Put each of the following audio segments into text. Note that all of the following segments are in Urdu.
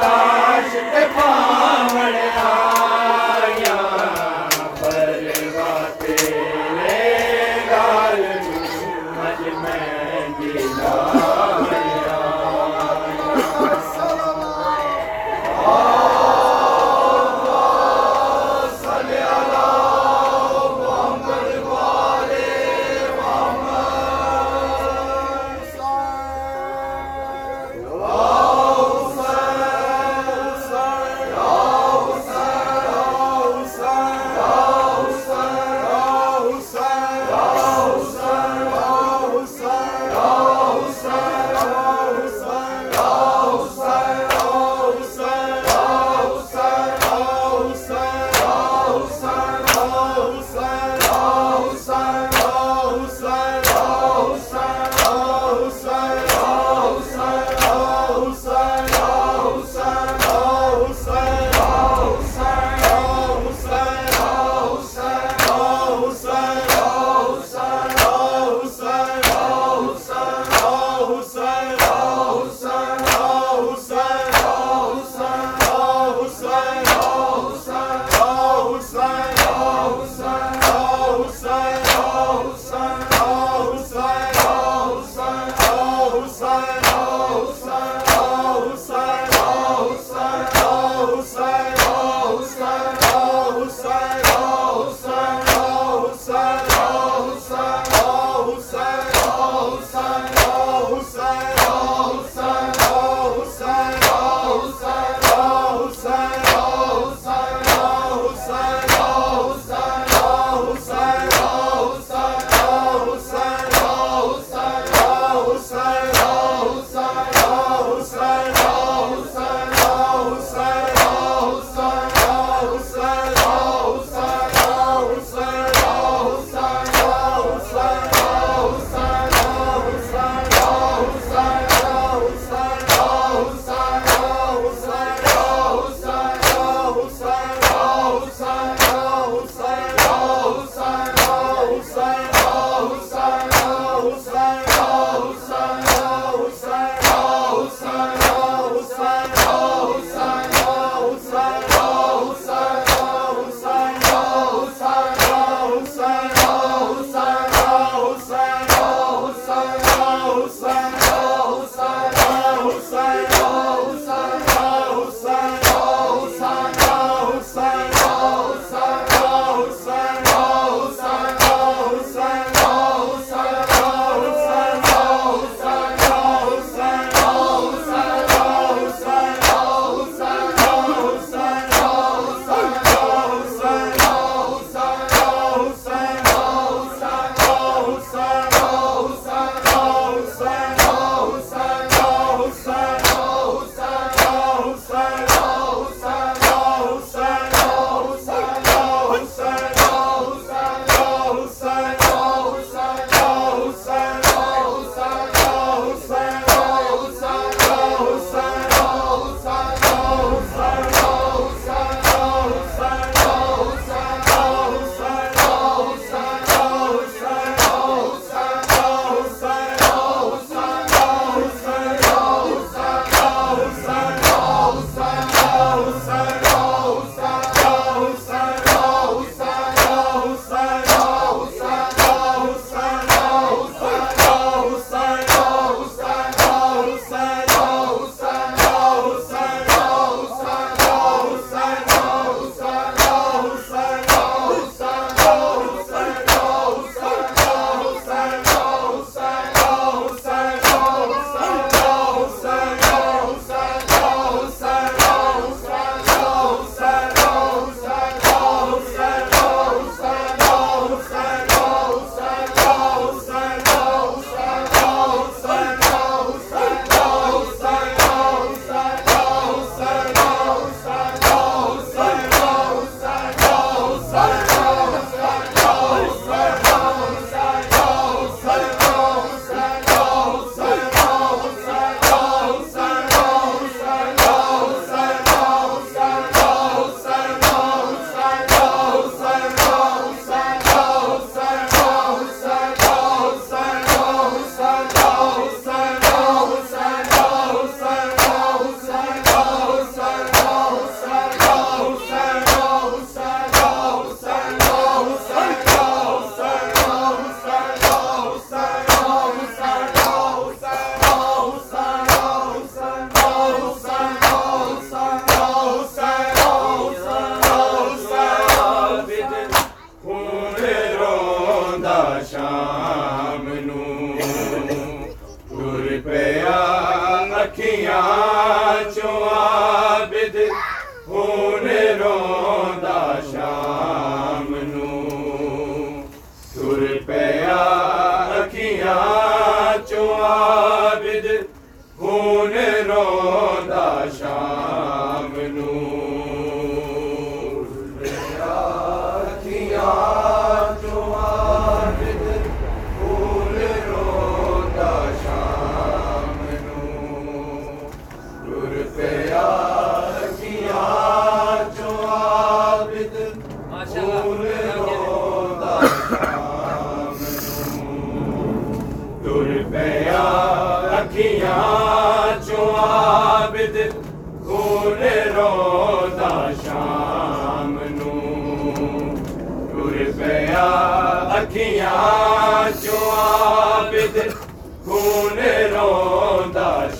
لاش پہ پاوڑے سا خون رو رودا شام نو ٹر پیا اکھیاں جو عبد کون رودا شام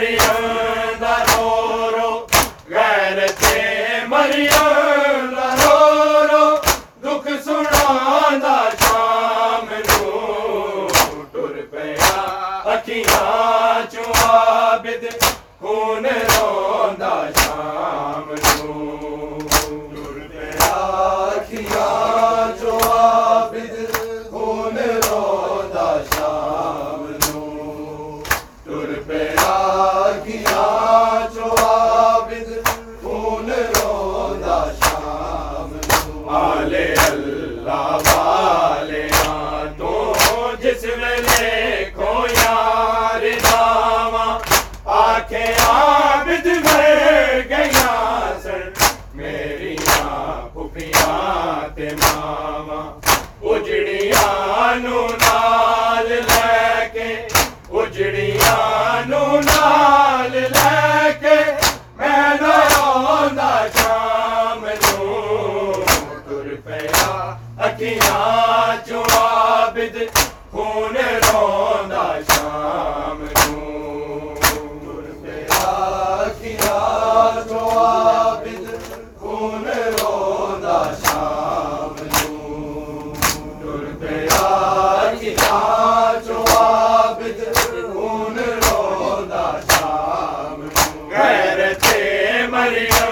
Yeah. مریم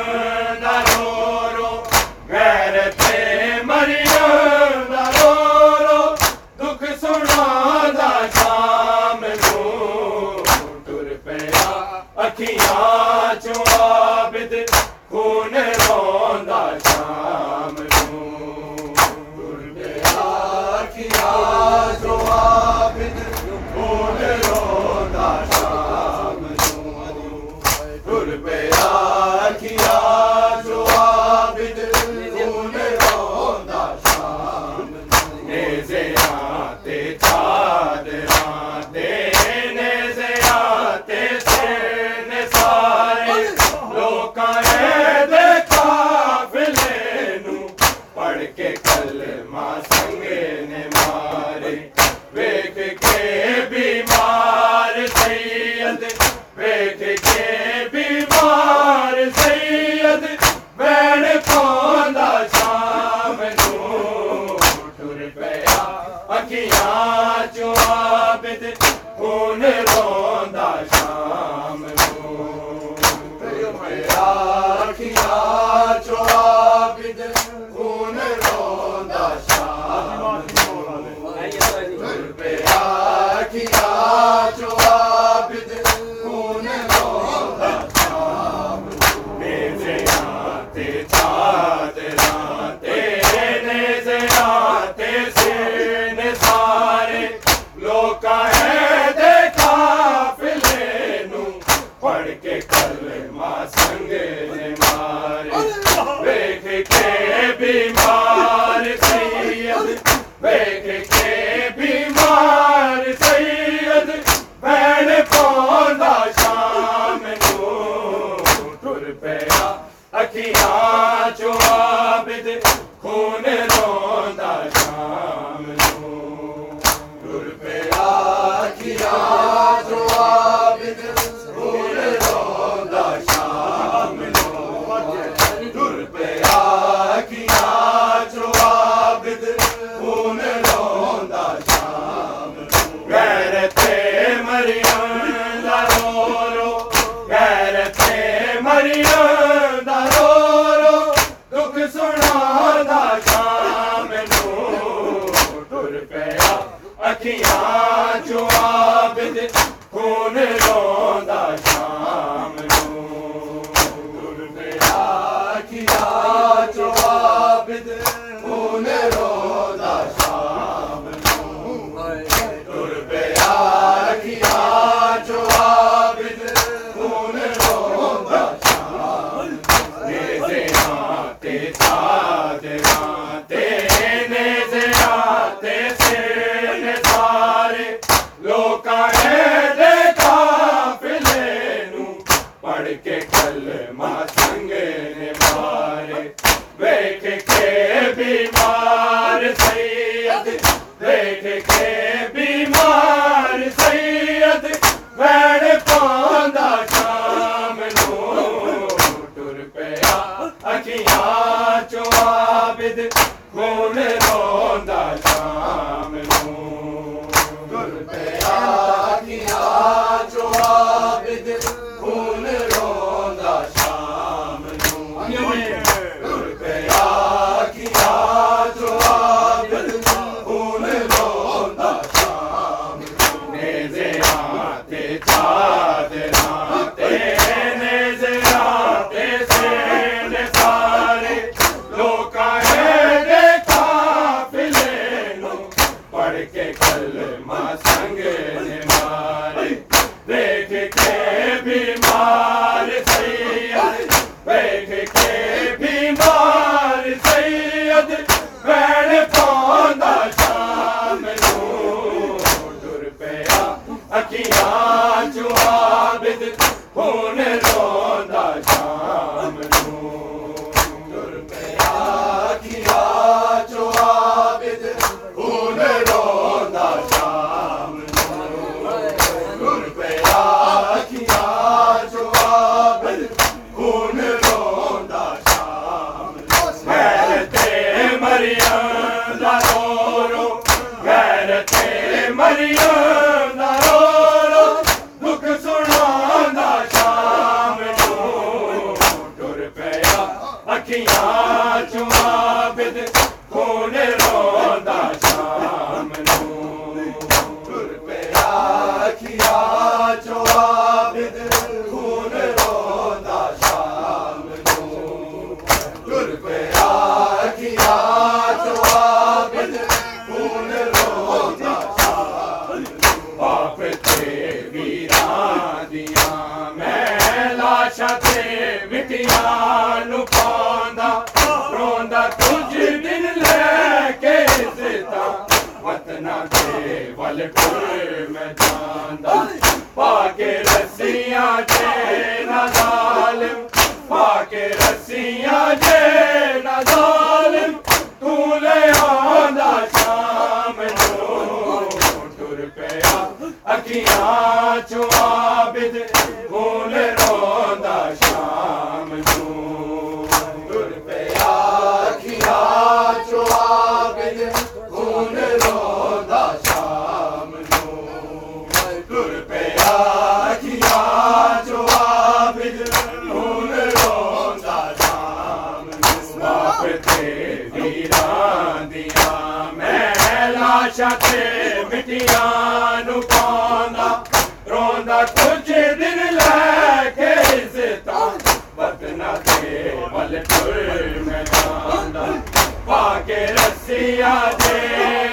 رسیاں دے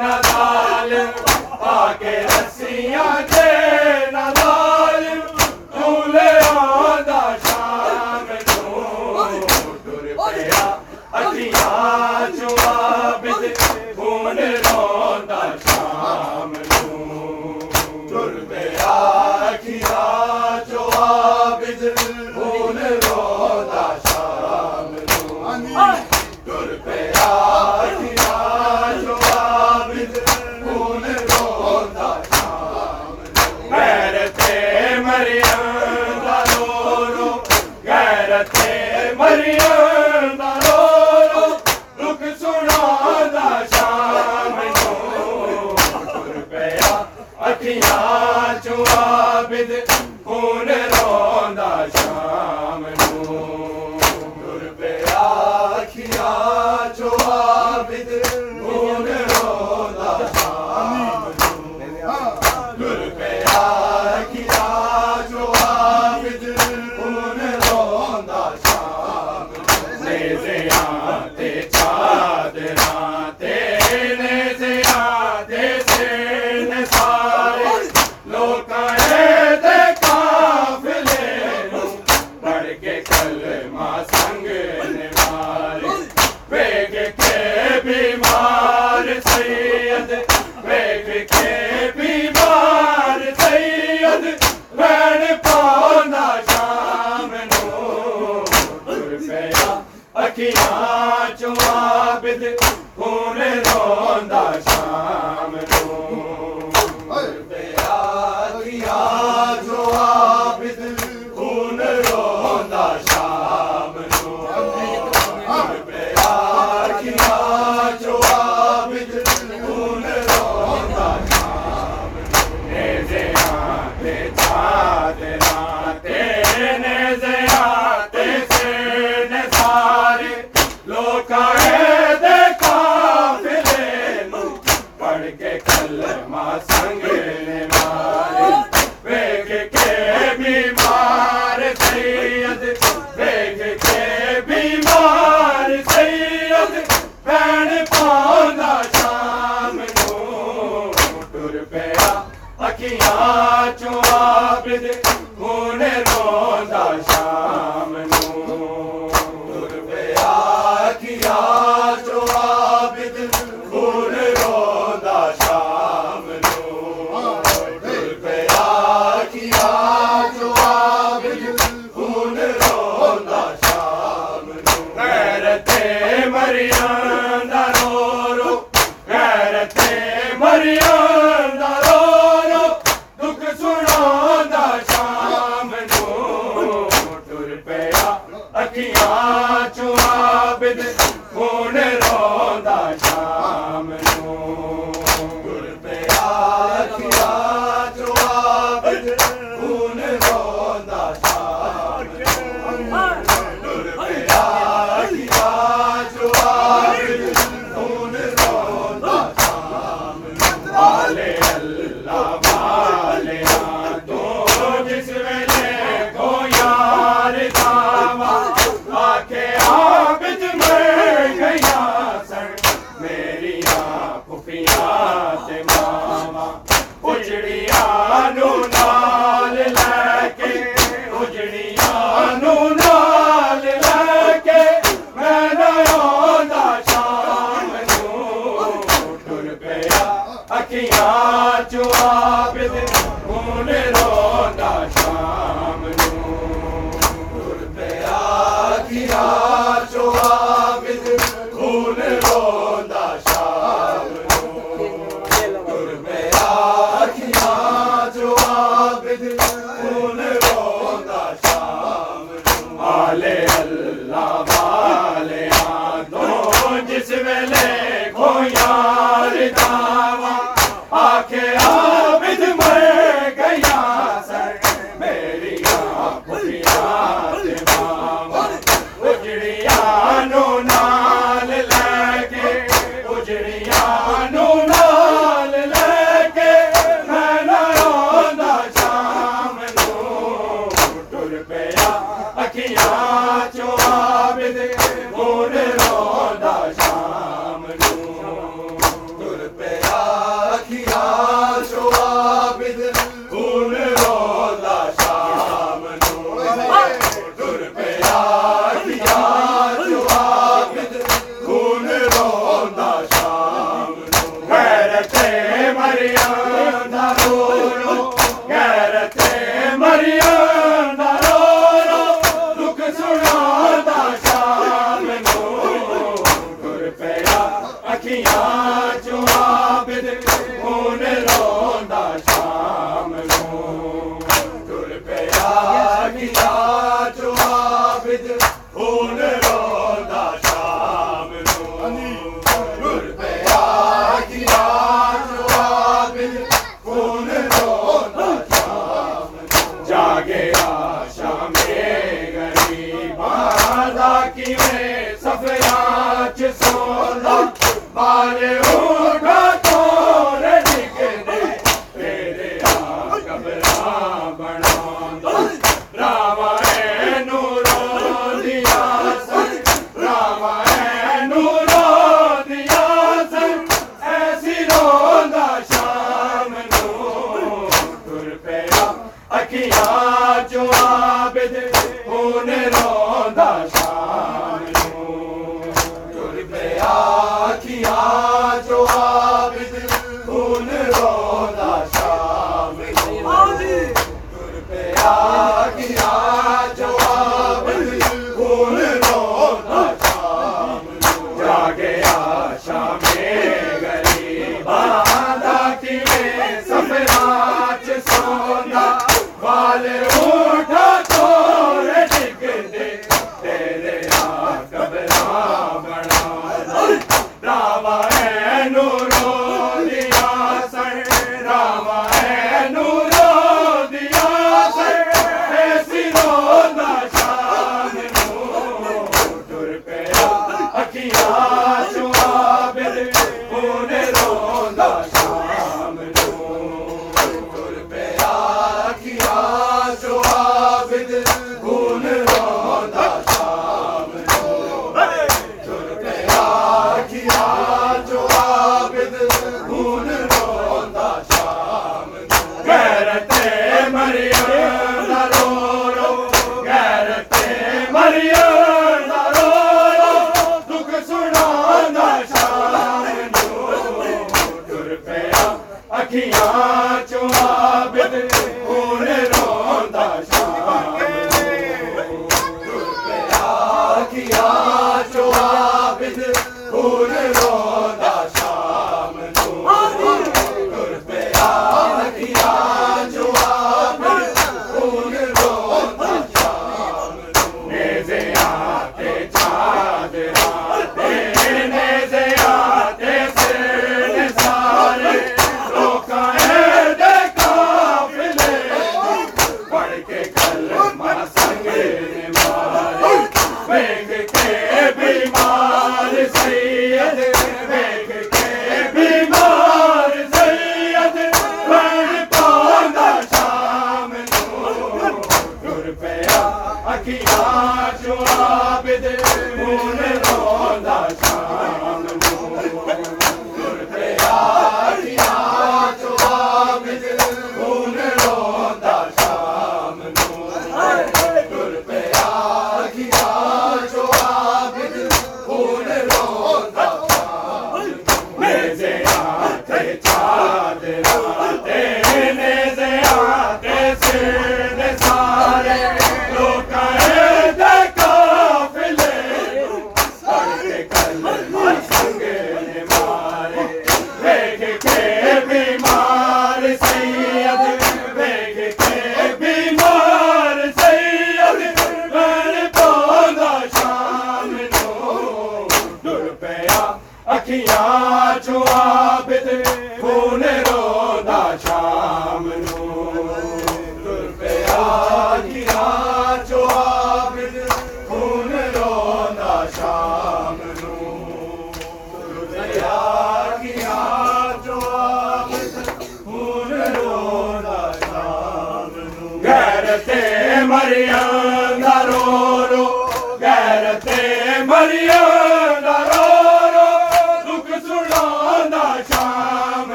نہ ظالم پا کے رسیاں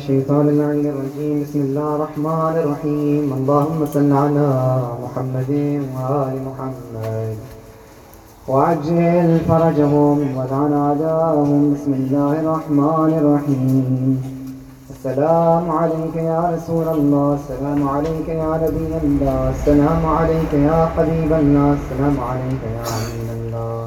الشيطان اللعين الرجيم. بسم الله الرحمن الرحيم. اللهم صل على محمد وآل محمد. وعجل فرجهم ولعن أعداءهم بسم الله الرحمن الرحيم. السلام عليك يا رسول الله. السلام عليك يا نبي الله. السلام عليك يا حبيب الله. السلام عليك يا أمين الله.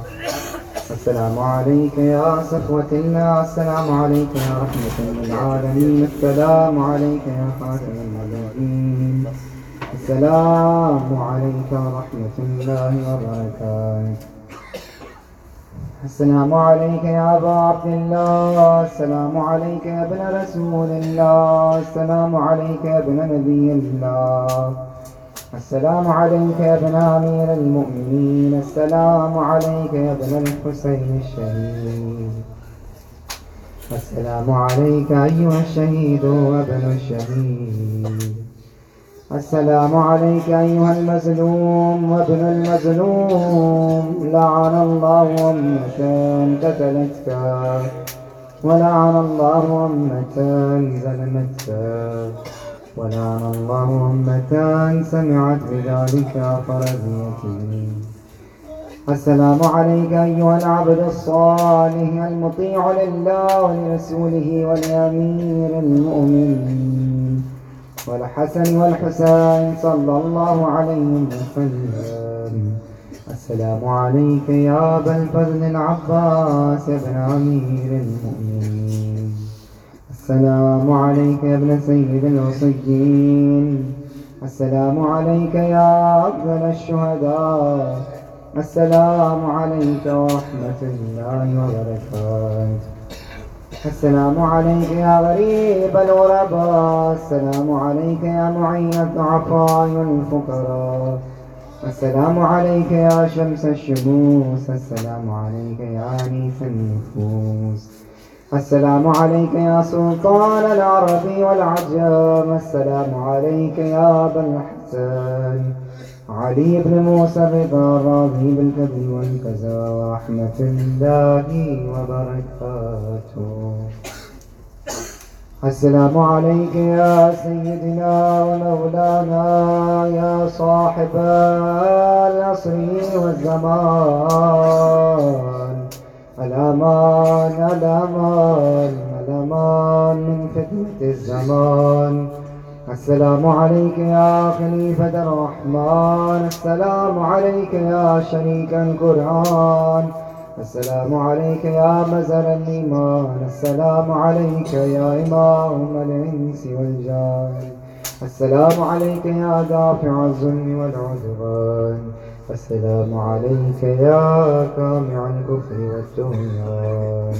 السلام عليك يا صفوة الله السلام عليك يا رحمة للعالمين. السلام عليك يا خاتم النبيين. السلام عليك ورحمة الله وبركاته. السلام عليك يا أبا عبد الله. السلام عليك يا ابن رسول الله. السلام عليك يا ابن نبي الله. السلام عليك يا ابن أمير المؤمنين. السلام عليك يا ابن الحسين الشهيد. السلام عليك أيها الشهيد وابن الشهيد. السلام عليك أيها المظلوم وابن المظلوم. لعن الله أمة قتلتك ولعن الله أمة ظلمتك ولعن الله أمة سمعت بذلك فرضيته السلام عليك أيها العبد الصالح المطيع لله ولرسوله ولأمير المؤمنين والحسن والحسين صلى الله عليه وسلم. السلام عليك يا أبا الفضل العباس يا ابن أمير المؤمنين السلام عليك يا ابن سيد الوصيين السلام عليك يا أفضل الشهداء. السلام عليك ورحمة الله وبركاته. السلام عليك يا غريب الغرباء. السلام عليك يا معين الضعفاء والفقراء. السلام عليك يا شمس الشموس. السلام عليك يا أنيس النفوس. السلام عليك يا سلطان العرب والعجم السلام عليك يا أبا الحسن علي بن موسى الرضا الراضي بالكذب والكذا ورحمة الله وبركاته. السلام عليك يا سيدنا ومولانا، يا صاحب العصر والزمان. الأمان الأمان الأمان من فتنة الزمان. السلام عليك يا خليفة الرحمن. السلام عليك يا شريك القرآن. السلام عليك يا مزر الإيمان. السلام عليك يا إمام الإنس والجان. السلام عليك يا دافع الظلم والعدوان. السلام عليك يا كامع الكفر والطغيان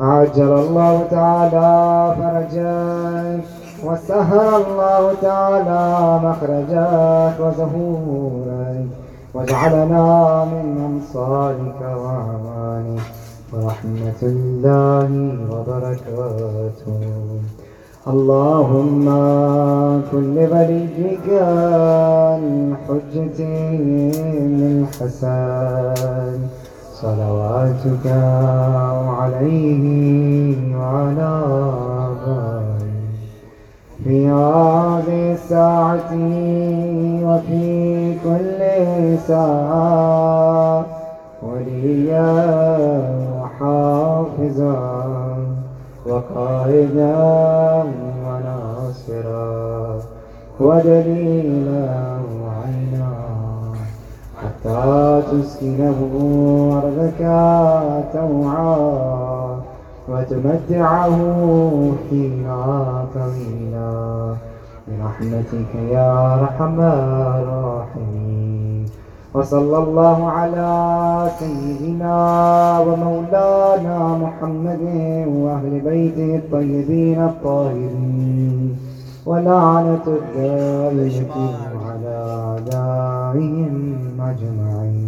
عجل الله تعالى فرجك وسهل الله تعالى مخرجك وزهورك واجعلنا من أنصارك وأعوانك. ورحمة الله وبركاته. اللهم كن لوليك الحجة الحسن صلواتك عليه وعلى آبائه. في هذه الساعة وفي كل ساعة. وليا وحافظا وقائدا وناصرا ودليلا وعينا حتى تسكنه أرضك توعا وتمتعه فيها طويلا برحمتك يا أرحم الراحمين. وصلى الله على سيدنا ومولانا محمد وأهل بيته الطيبين الطاهرين ولعنة الدائمة على أعدائهم أجمعين.